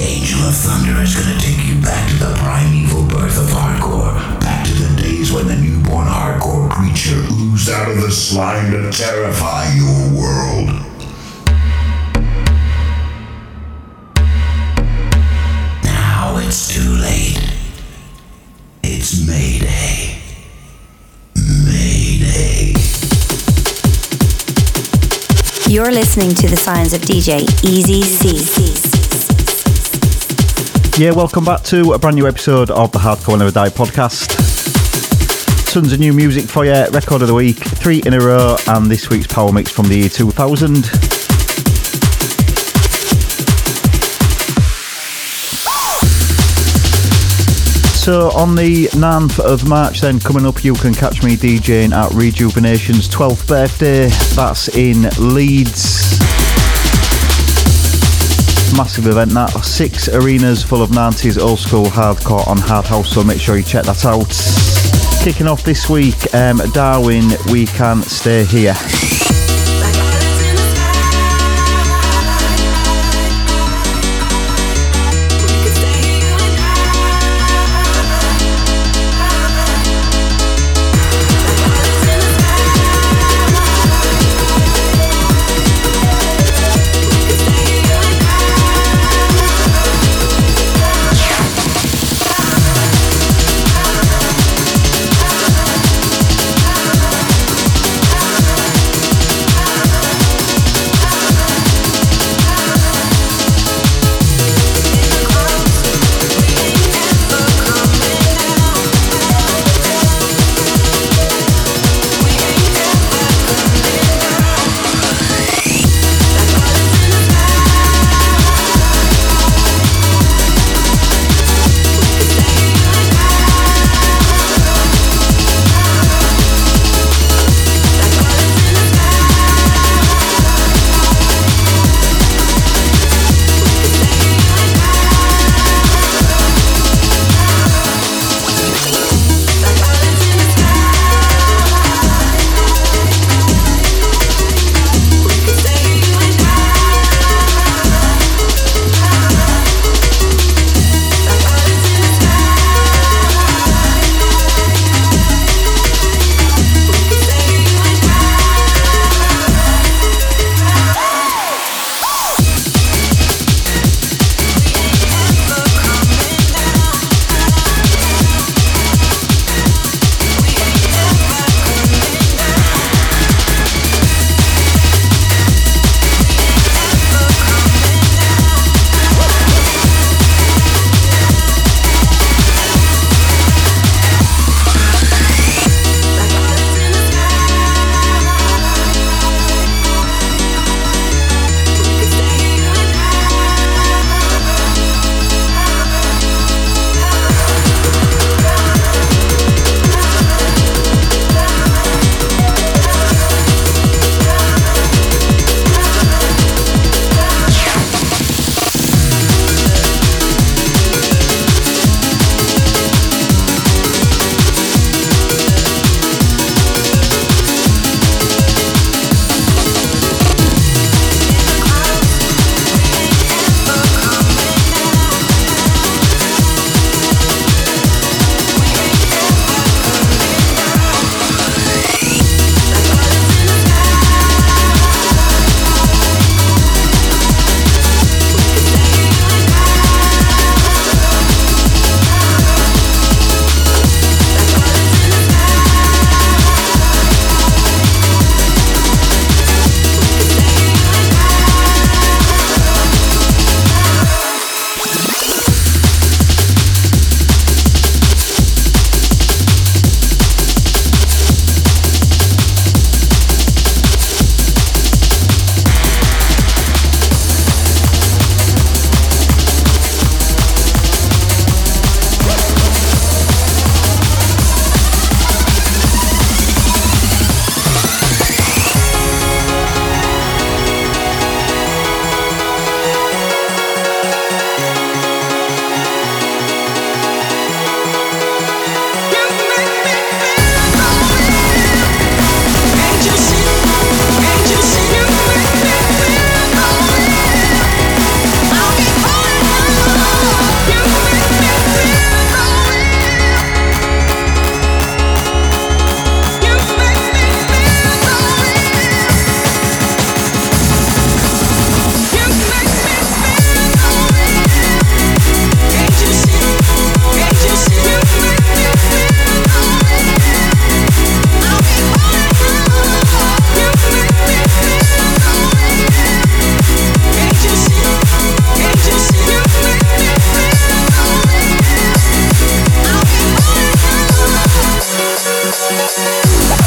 The Angel of Thunder is gonna take you back to the primeval birth of hardcore, back to the days when the newborn hardcore creature oozed out of the slime to terrify your world. Now it's too late. It's Mayday. Mayday. You're listening to the sounds of DJ Easy C. Yeah, welcome back to a brand new episode of the Hardcore Never Die podcast. Tons of new music for you. Record of the week, three in a row, and this week's power mix from the year 2000. So on the 9th of March, then coming up, you can catch me DJing at Rejuvenation's 12th birthday. That's in Leeds massive event that. Six arenas full of 90s old school hardcore on hard house so make sure you check that out. Kicking off this week um, darwin we can stay here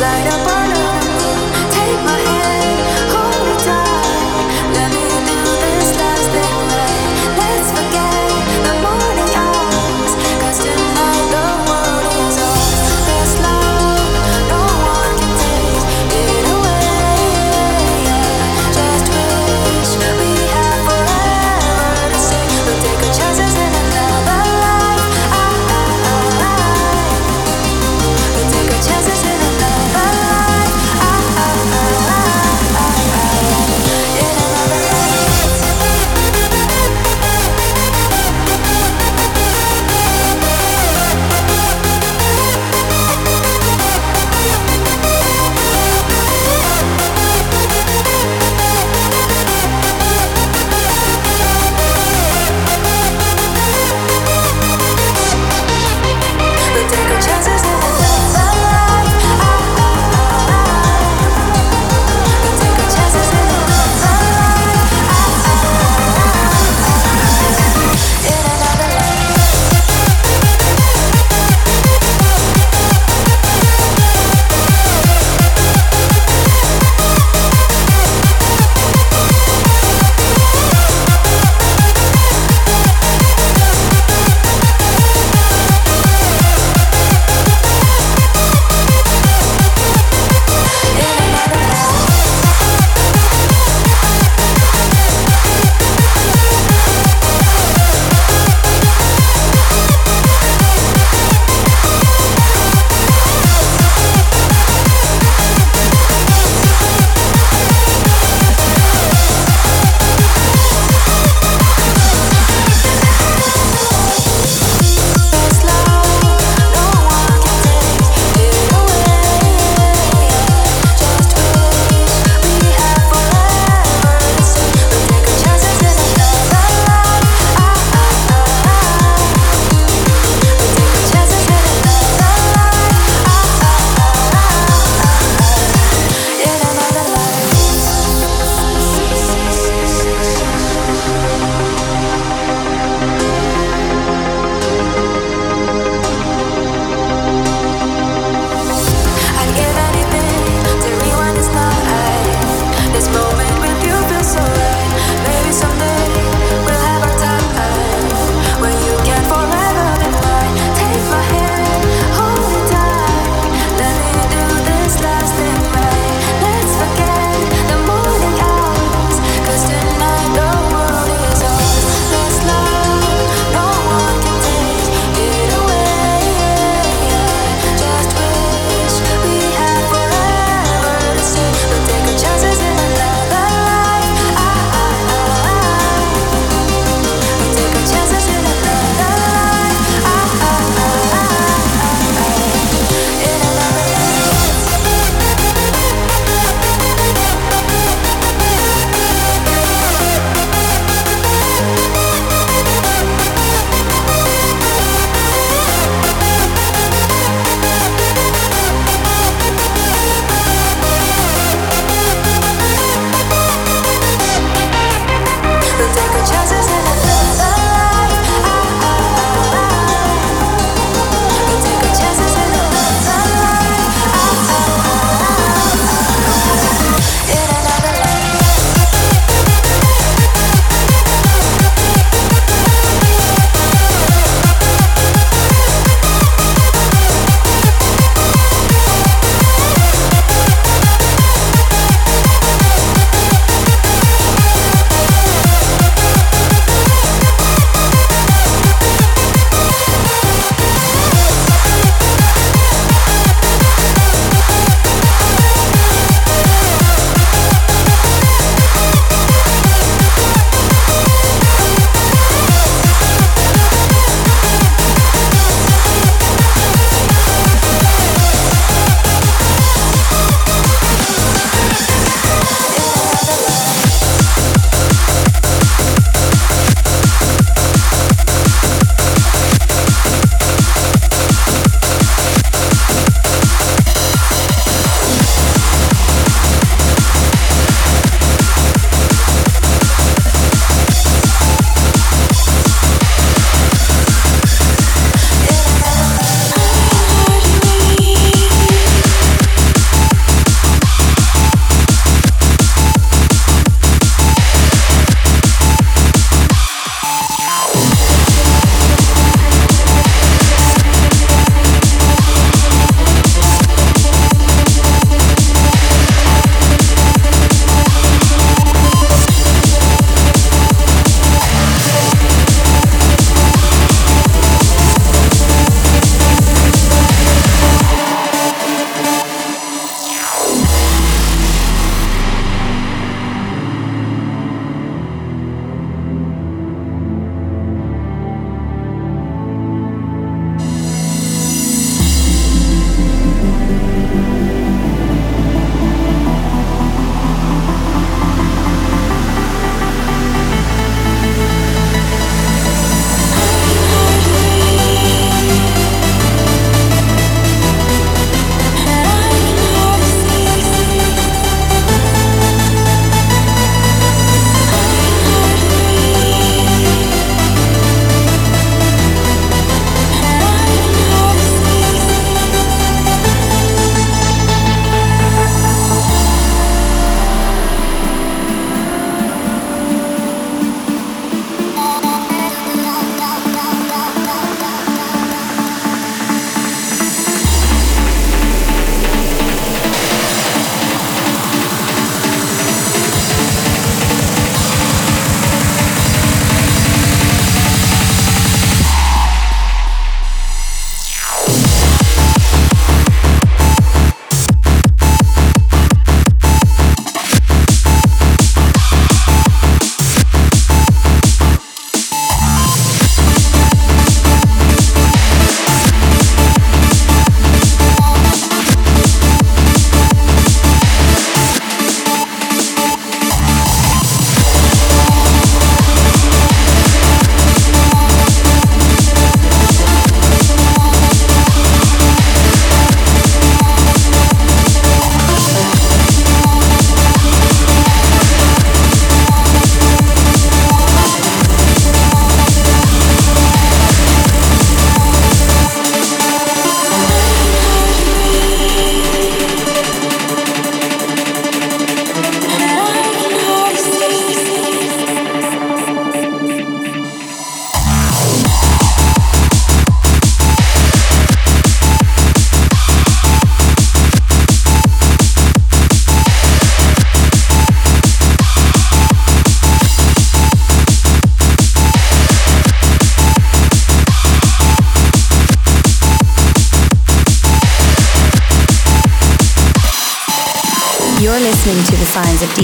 light up.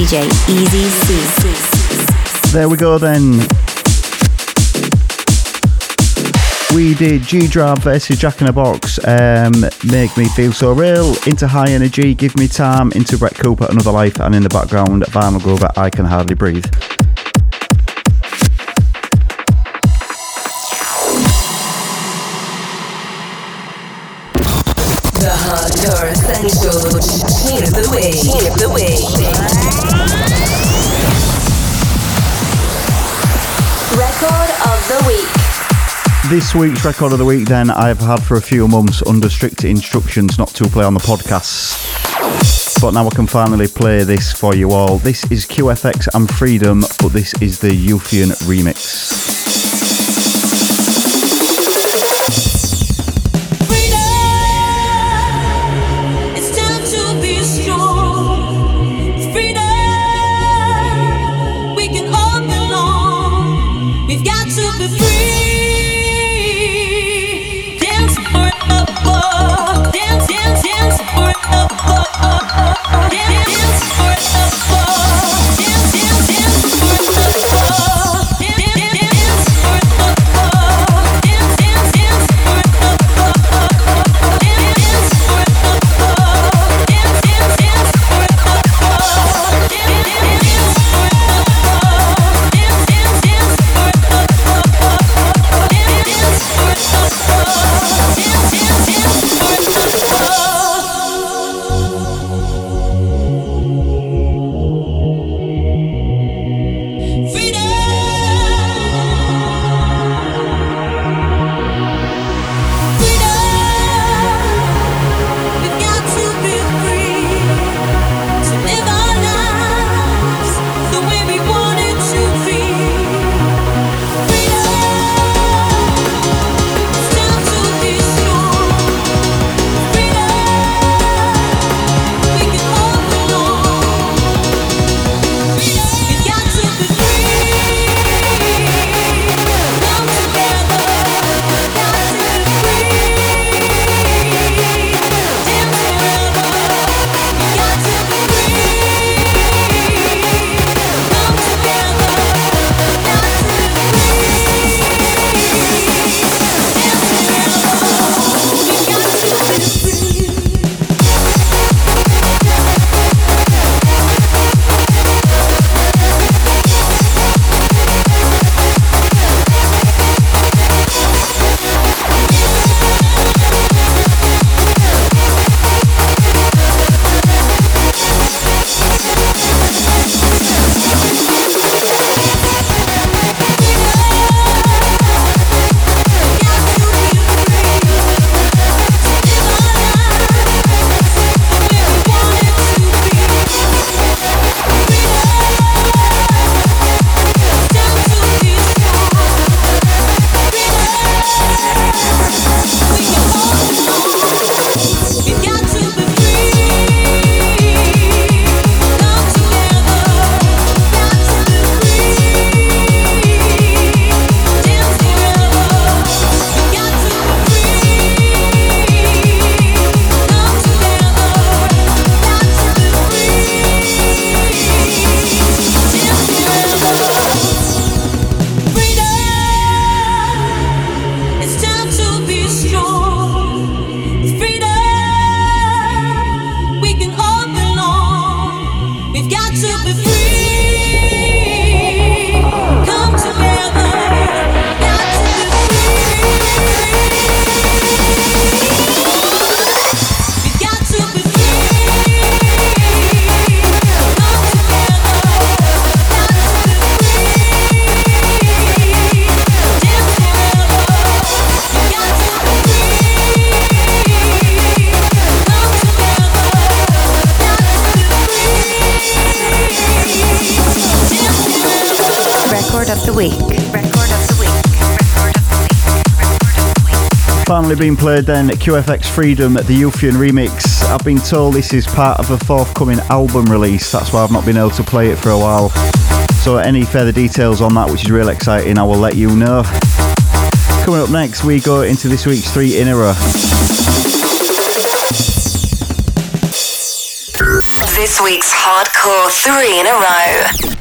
DJ Easy C. There we go then. We did G Drive versus Jack in a Box, um, Make Me Feel So Real, into HyeNRG, Give Me Time, into Brett Cooper, Another Life, and in the background, Vinylgroover, I Can Hardly Breathe. This week's record of the week, then, I've had for a few months under strict instructions not to play on the podcast. But now I can finally play this for you all. This is QFX and Freedom, but this is the Eufeion remix. Being played then, QFX Freedom, at the Eufeion remix. I've been told this is part of a forthcoming album release, that's why I've not been able to play it for a while. So, any further details on that, which is real exciting, I will let you know. Coming up next, we go into this week's three in a row. this week's hardcore three in a row.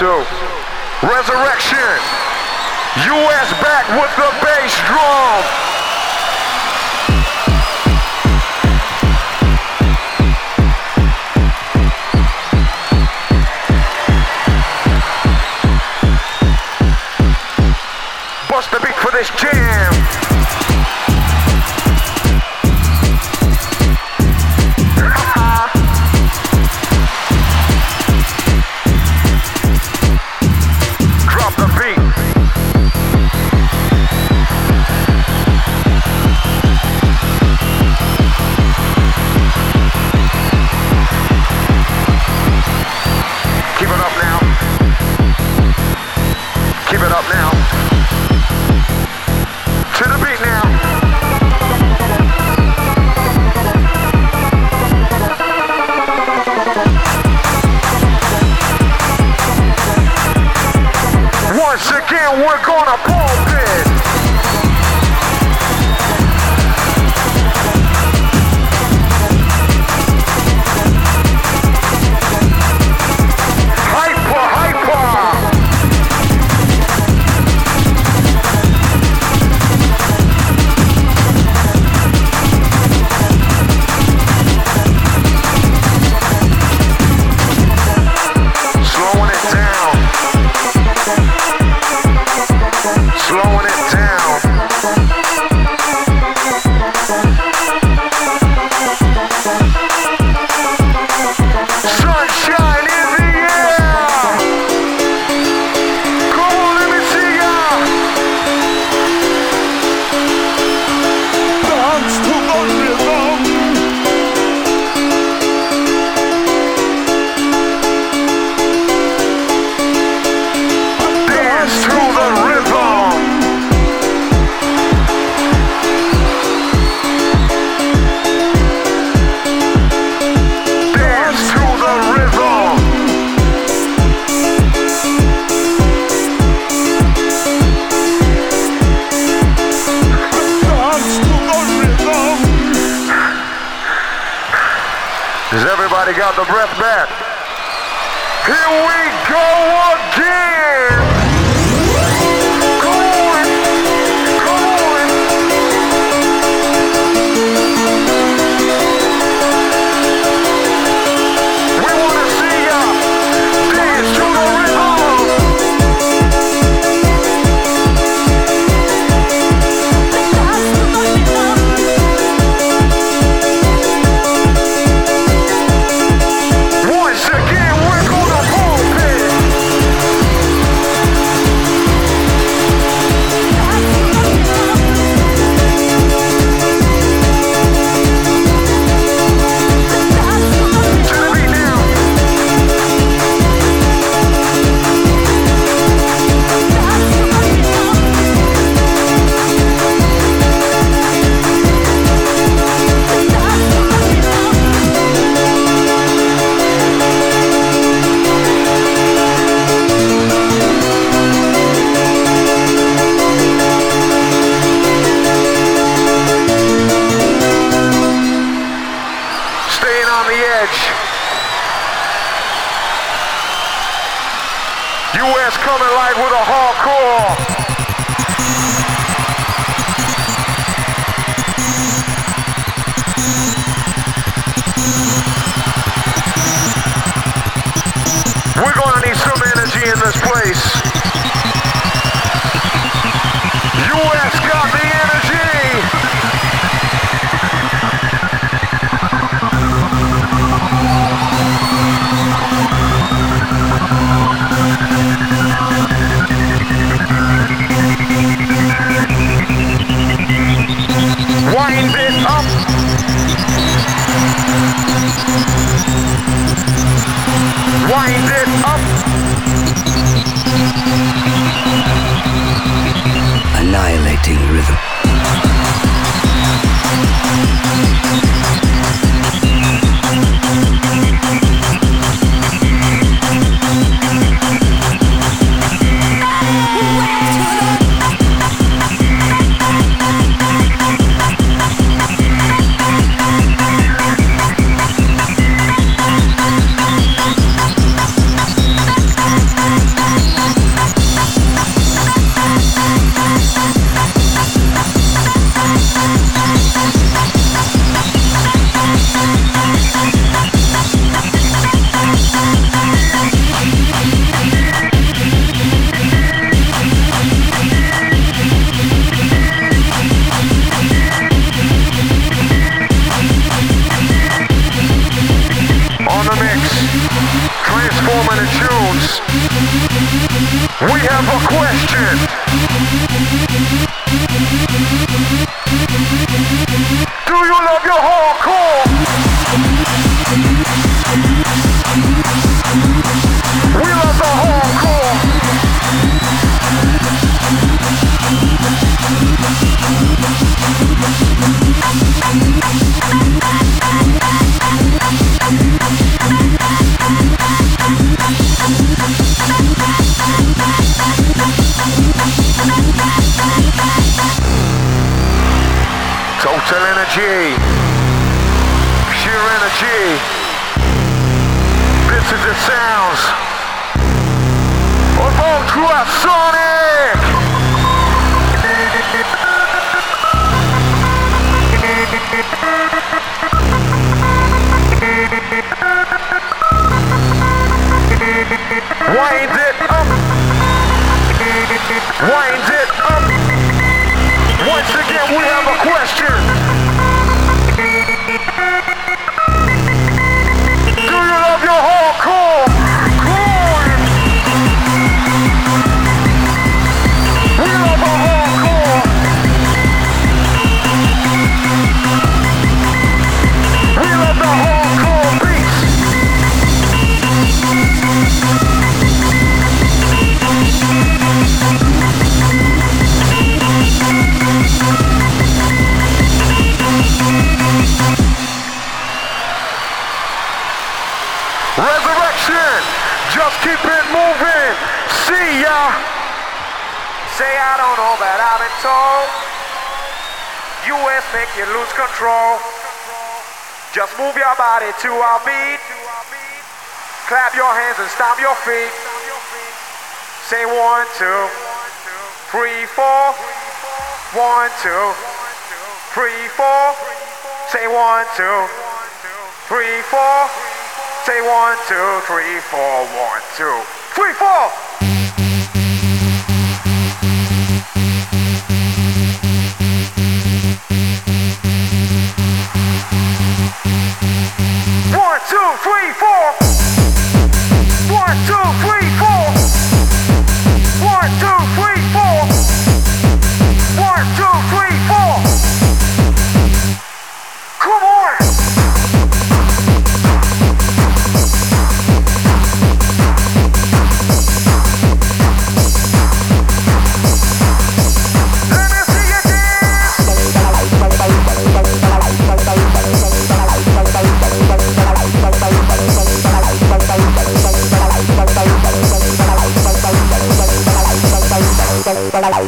So, Resurrection. US back with the bass drum. out the breath back. Wind it keep it moving. See ya. Say I don't know, but I've been told. US make you lose control. Just move your body to our beat. Clap your hands and stomp your feet. Say one, two, three, four. One, two, three, four. Say one, two, three, four. Say one, two, three, four. One, two, three, four. One, two, three, four. One, two, three, four. One, two, three, Bye.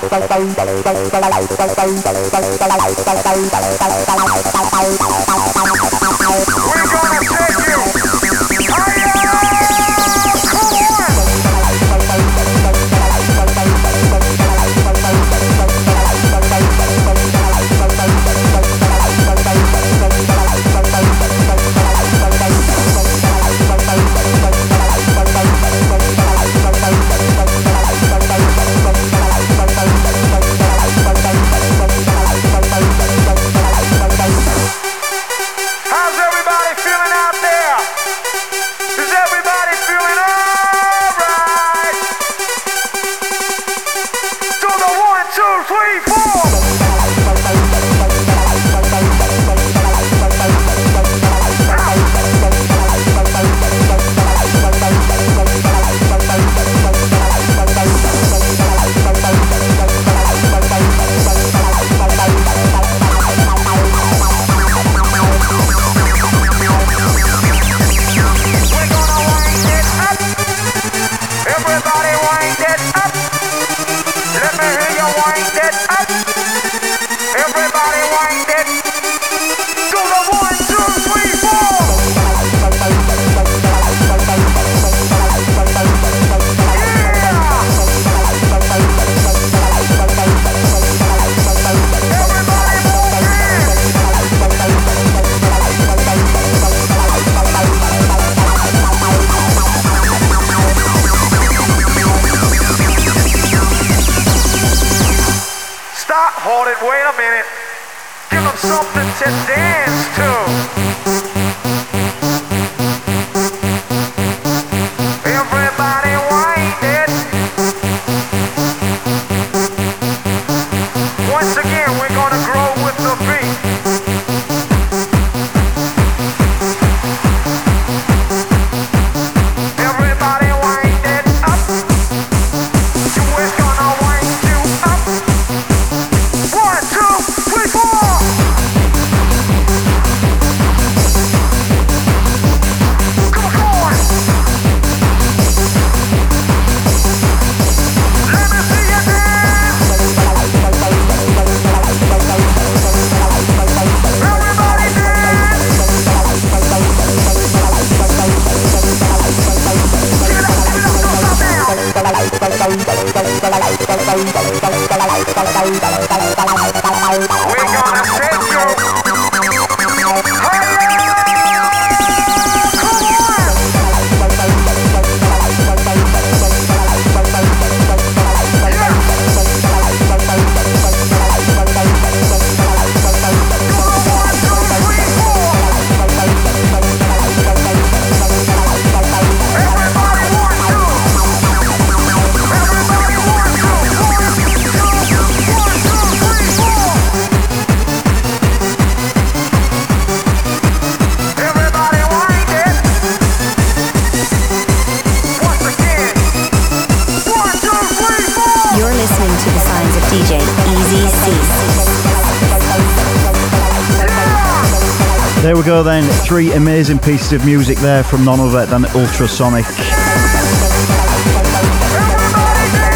Pieces of music there from none other than Ultrasonic.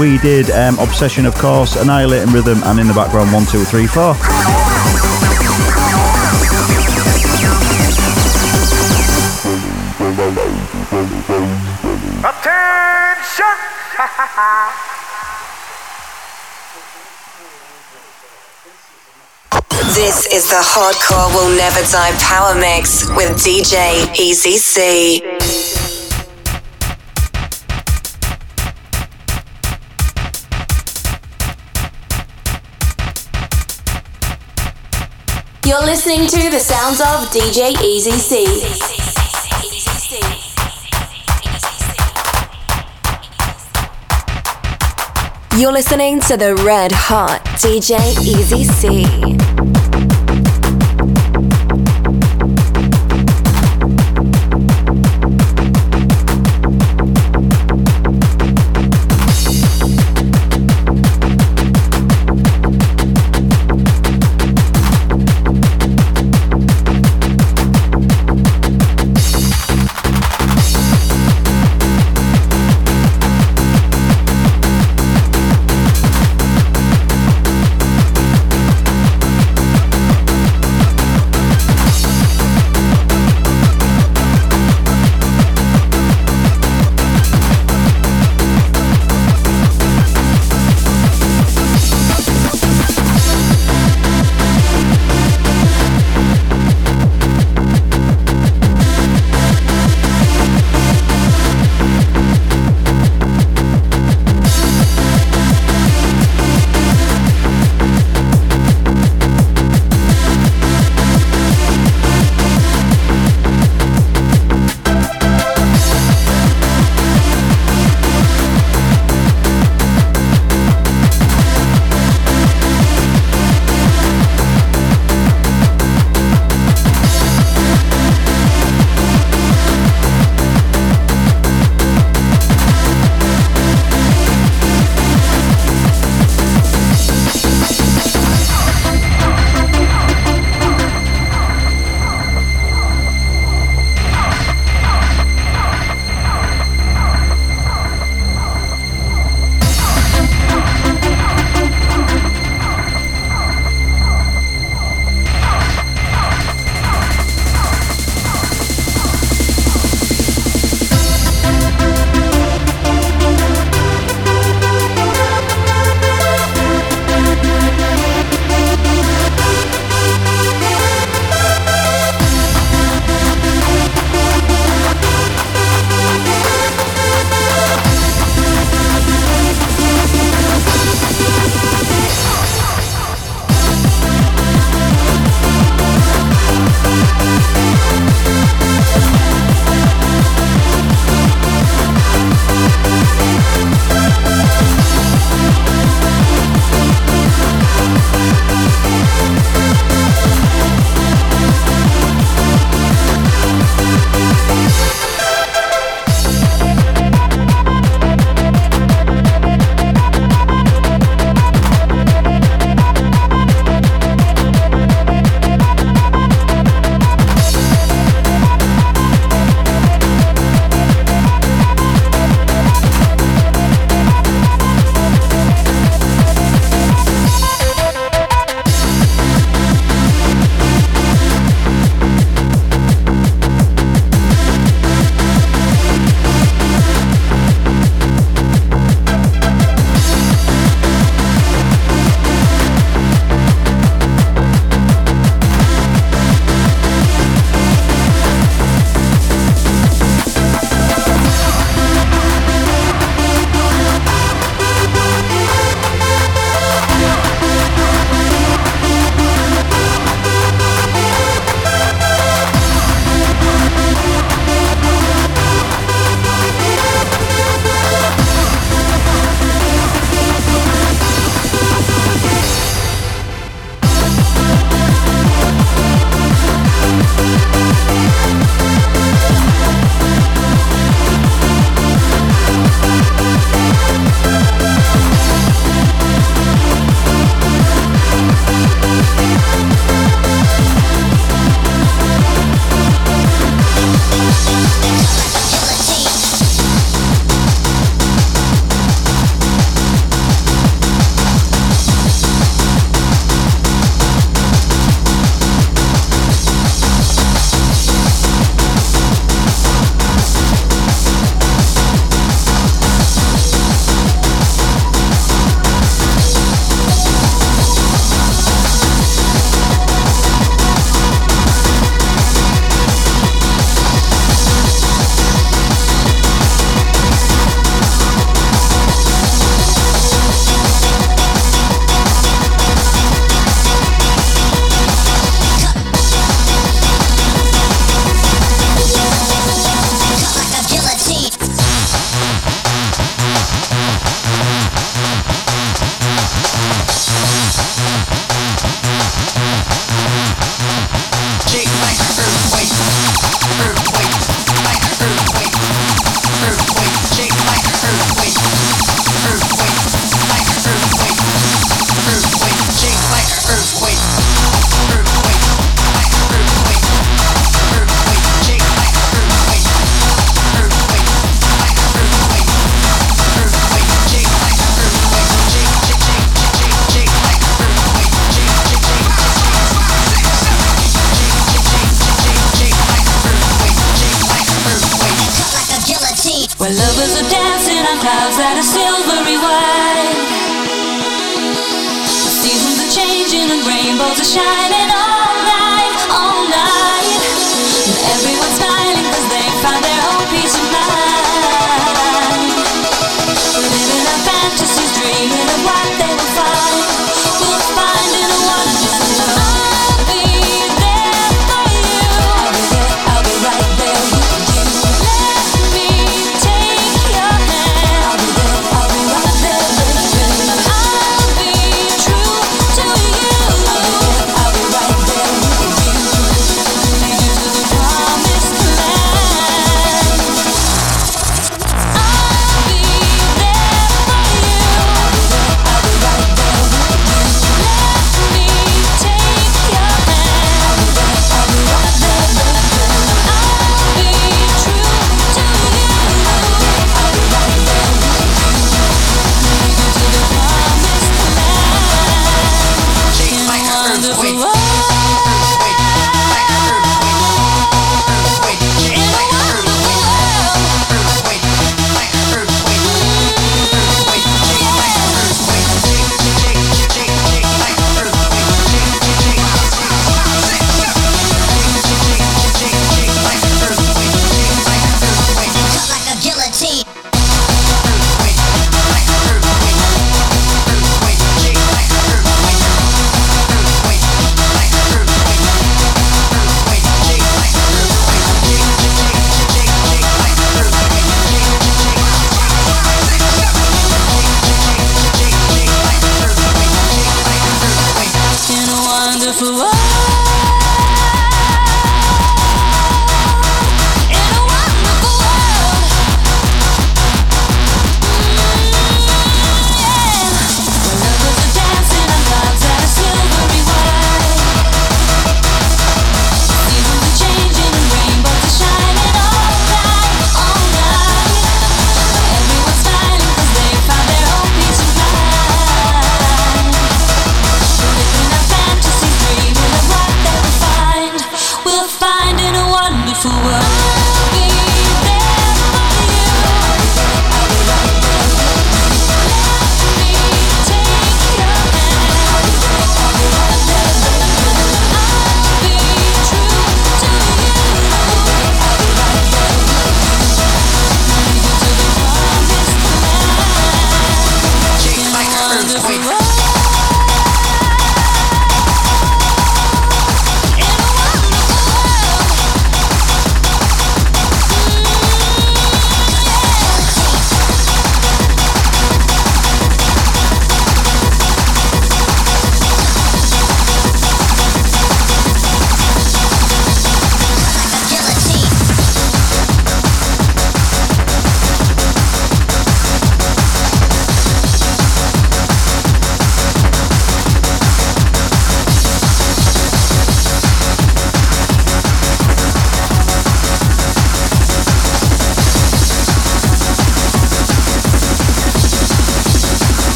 We did um, Obsession, of course, Annihilating Rhythm, and in the background, one, two, three, four. This is the Hardcore Will Never Die Power Mix with DJ Easy C. You're listening to the sounds of DJ Easy C. You're listening to the red hot DJ Easy